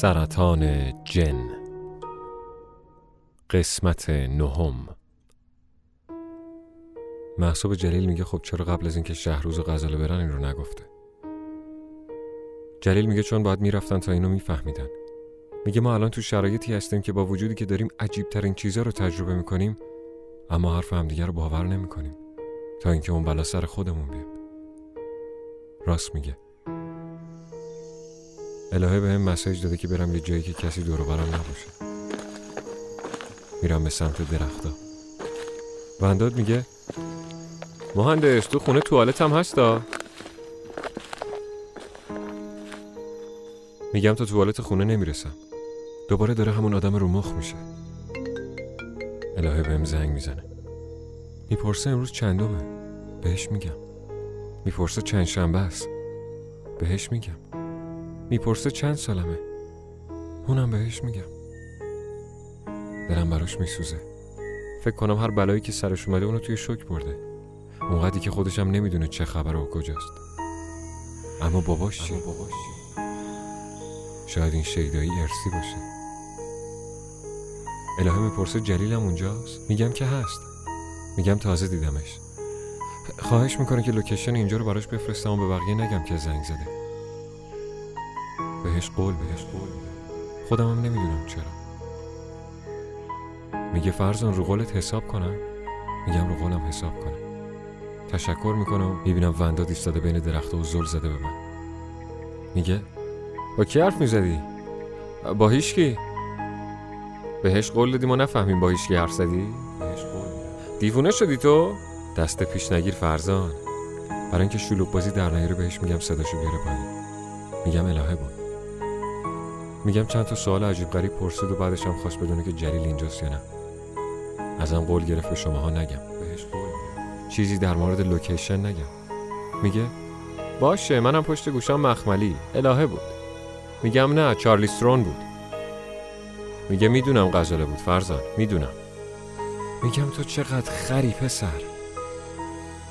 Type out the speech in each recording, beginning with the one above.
سرطان جن. قسمت نهم. محسوب جلیل میگه خب چرا قبل از اینکه شهروز و غزاله برن این رو نگفته؟ جلیل میگه چون باید می‌رفتن تا اینو میفهمیدن. میگه ما الان تو شرایطی هستیم که با وجودی که داریم عجیب ترین چیزا رو تجربه می‌کنیم اما حرف همدیگه رو باور نمی‌کنیم تا اینکه اون بلا سر خودمون بیاد. راست میگه. الهه به هم مسیج داده که برم یه جایی که کسی دور برم نباشه. میرم به سمت درختا. ونداد میگه مهندس تو خونه توالت هم هستا؟ میگم تا توالت خونه نمی‌رسم. دوباره داره همون آدم رو مخ میشه. الهه بهم زنگ می‌زنه. می‌پرسه امروز چندمه؟ بهش میگم. می‌پرسه چند شنبه است؟ بهش میگم. می‌پرسه چند سالمه؟ اونم بهش میگم. دلم براش میسوزه. فکر کنم هر بلایی که سرش اومده اونو توی شک برده. اونقدری که خودشم نمی‌دونه چه خبره و کجاست. اما باباش چی؟ شاید این شیدایی ارسی باشه. الهه می‌پرسه جلیلم اونجاست؟ میگم که هست. میگم تازه دیدمش. خواهش می‌کنه که لوکیشن اینجا رو براش بفرستم و به بقیه نگم که زنگ زده. بهش قول بهش قول خودم هم نمی‌دونم چرا. میگه فرزان رو قولت حساب کنم؟ میگم رو قولم حساب کنم. تشکر می‌کنم. می‌بینم ونداد ایستاده بین درخت و زل زده به من. میگه با کی حرف می‌زدی؟ با هیشکی بهش قول دادی ما نفهمیم با هیشکی حرف زدی؟ بهش قول دیوونه شدی تو؟ دست پیش نگیر فرزان. برای اینکه شلوغ بازی در نیاره بهش میگم صداشو بیاره پایین. میگم الهه بود. میگم چند تا سوال عجیب غریب پرسید و بعدش هم خواست بدونه که جلیل اینجاست یا نه. ازم قول گرفت به شماها نگم. بهش قول چیزی در مورد لوکیشن نگم. میگه؟ باشه منم پشت گوشام مخملی. الهه بود. میگم نه چارلی سترون بود. میگه می‌دونم غزاله بود فرزان می‌دونم. میگم تو چقدر خری پسر.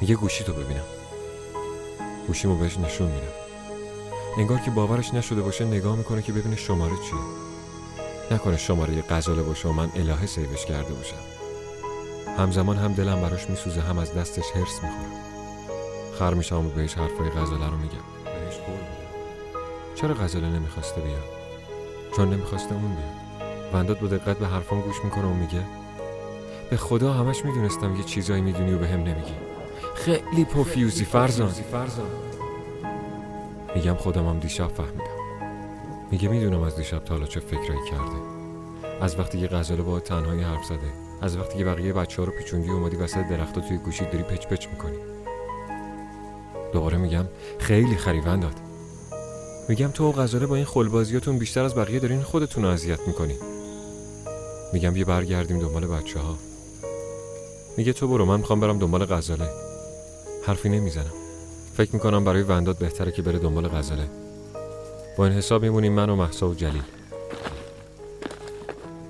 میگه گوشی تو ببینم. گوشیمو بهش نشون میدم. انگار که باورش نشده باشه نگاه می‌کنه که ببینه شماره چیه. نکنه شماره یه غزاله باشه و من الهه سیوش کرده باشم. همزمان هم دلم براش میسوزه هم از دستش هرس می‌خورم. خر میشم و بهش حرفای غزاله رو میگم. بهش قول چرا غزاله نمی‌خواسته بیاد؟ چون نمی‌خواسته اون بیاد. ونداد با دقت به حرفام گوش می‌کنه و میگه به خدا همش می‌دونستم یه چیزایی می‌دونی و به هم نمیگی. خیلی پوفیوزی فرزان. میگم خودم هم دیشب فهمیدم. میگه می‌دونم از دیشب تا حالا چه فکرایی کرده. از وقتی که غزاله با تنهایی حرف زده از وقتی که بقیه بچه ها رو پیچوندی اومدی وسط درختا توی گوشی داری پچ پچ می‌کنی. دوباره میگم خیلی خریوند داد. میگم تو و غزاله با این خلبازیاتون بیشتر از بقیه دارین خودتون رو اذیت می‌کنی. میگم بیا برگردیم دنبال بچه ها میگه تو برو من می‌خوام برم دنبال غزاله. حرفی نمی‌زنم. فکر می‌کنم برای ونداد بهتره که بره دنبال غزاله. با این حساب میمونیم من و محسا و جلیل.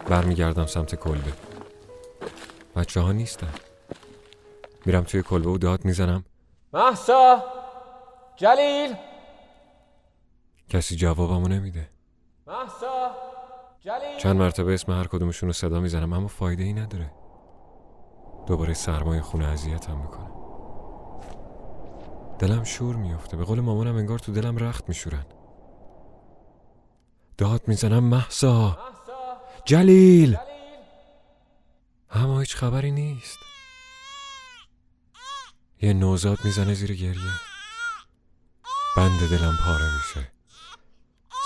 برمیگردم سمت کلبه. بچه ها نیستن. میرم توی کلبه و داد می‌زنم. محسا! جلیل! کسی جوابمو نمیده. محسا! جلیل! چند مرتبه اسم هر کدومشون رو صدا می‌زنم اما فایده ای نداره. دوباره سرمایه خونه اذیتم می‌کنه. دلم شور میافته. به قول مامانم انگار تو دلم رخت میشورن. داد می‌زنم محسا جلیل! اما هیچ خبری نیست. یه نوزاد می‌زنه زیر گریه. بند دلم پاره میشه.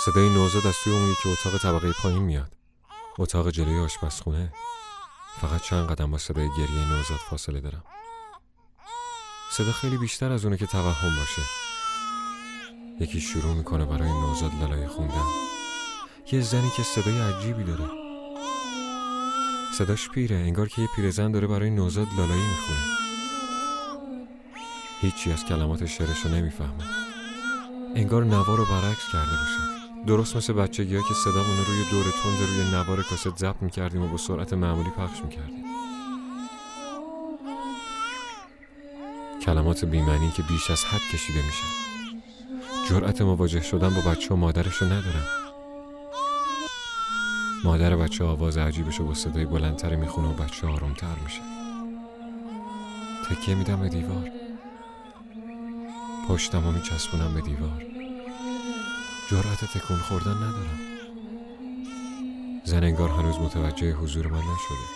صدای نوزاد از توی اون یکی اتاق طبقه پایین میاد. اتاق جلوی آشپزخونه. فقط چند قدم با صدای گریه نوزاد فاصله دارم. صدا خیلی بیشتر از اونه که توهم باشه. یکی شروع می‌کنه برای نوزاد لالای خوندن. یه زنی که صدای عجیبی داره. صداش پیره انگار که یه پیرزن داره برای نوزاد لالایی می‌خونه. هیچی از کلمات شعرش رو نمی‌فهمم انگار نوار رو برعکس کرده باشه. درست مثل بچگی ها که صدامون رو روی دور تند روی نوار کاست ضبط می‌کردیم و با سرعت معمولی پخش می‌کردیم. کلمات بیمنی که بیش از حد کشیده میشن جرأت مواجه شدن با بچه و مادرش رو ندارم. مادر بچه آواز عجیبش رو با صدای بلندتری می‌خونه و بچه آرومتر میشه. تکیه میدم به دیوار. پشتم و میچسبونم به دیوار. جرأت تکون خوردن ندارم. زن انگار هنوز متوجه حضور من نشده.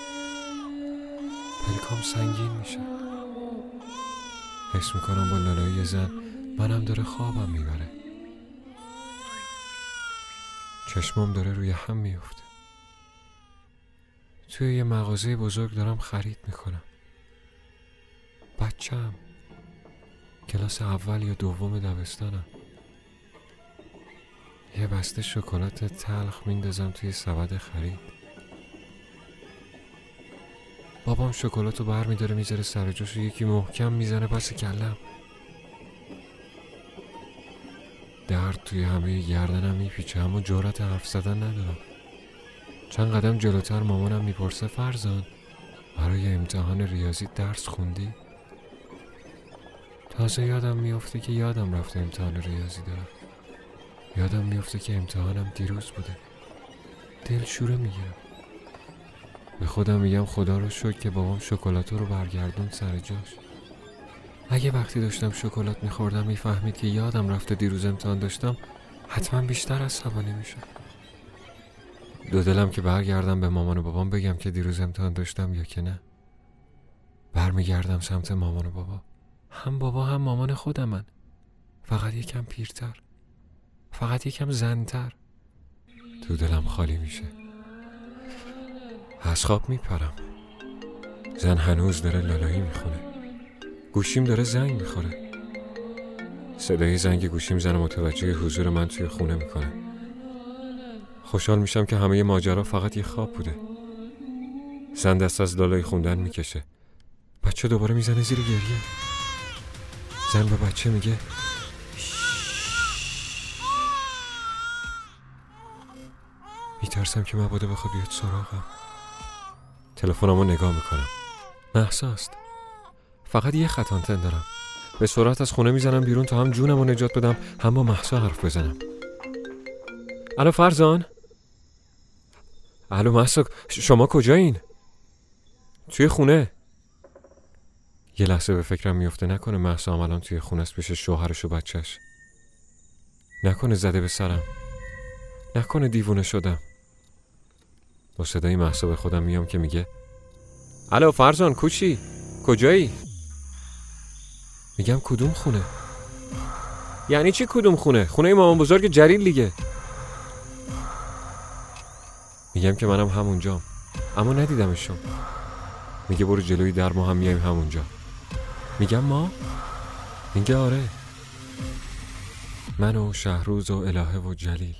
پلکام سنگین میشه. حس می‌کنم با لالایی زن منم داره خوابم می‌بره. چشمام داره روی هم میفته توی یه مغازه بزرگ دارم خرید می‌کنم. بچم کلاس اول یا دوم دبستانم. یه بسته شکلات تلخ میندازم توی سبد خرید. بابام شکلات رو بر میداره می‌ذاره سر جاش. یکی محکم می‌زنه پس کلم. درد توی همه گردنم میپیچه اما جرأت حرف زدن ندارم. چند قدم جلوتر مامانم می‌پرسه فرزان برای امتحان ریاضی درس خوندی؟ تازه یادم میافته که یادم رفته امتحان ریاضی دارم یادم میفته که امتحانم دیروز بوده. دل شوره می‌گیرم. به خودم میگم خدا رو شکر که بابام شکلات رو برگردون سر جاش. اگه وقتی داشتم شکلات میخوردم می‌فهمید که یادم رفته دیروز امتحان داشتم حتما بیشتر از سوانی میشم دو دلم که برگردم به مامان و بابام بگم که دیروز امتحان داشتم یا که نه. برمیگردم سمت مامان و بابا. هم بابا هم مامان خودمن. فقط یکم پیرتر. فقط یکم زنتر. تو دلم خالی میشه. از خواب میپرم. زن هنوز داره لالایی می‌خونه. گوشیم داره زنگ می‌خوره. صدای زنگ گوشیم زن متوجه حضور من توی خونه می‌کنه. خوشحال میشم که همه ماجرا فقط یه خواب بوده. زن دست از لالایی خوندن می‌کشه. بچه دوباره می‌زنه زیر گریه. زن به بچه میگه میترسم که مبادا بخواد بیاد سراغم. تلفنمو نگاه می‌کنم. محساست فقط یه خط آنتن دارم. به سرعت از خونه می‌زنم بیرون تا هم جونم رو نجات بدم هم با محسا حرف بزنم. الو فرزان؟ الو محسا شما کجایین؟ توی خونه؟ یه لحظه به فکرم میفته نکنه محسا هم الان توی خونه است پیش شوهرش و بچهش نکنه زده به سرم. نکنه دیوونه شدم. با صدای محسا به خودم میام که میگه الو فرزان کوچی؟ کجایی؟ میگم کدوم خونه؟ یعنی چی کدوم خونه؟ خونه مامان بزرگ جلیل دیگه. میگم که منم همونجام اما ندیدمشون. میگه برو جلوی در ما هم میایم همونجا. میگم ما؟ میگه آره. من و شهروز و الهه و جلیل.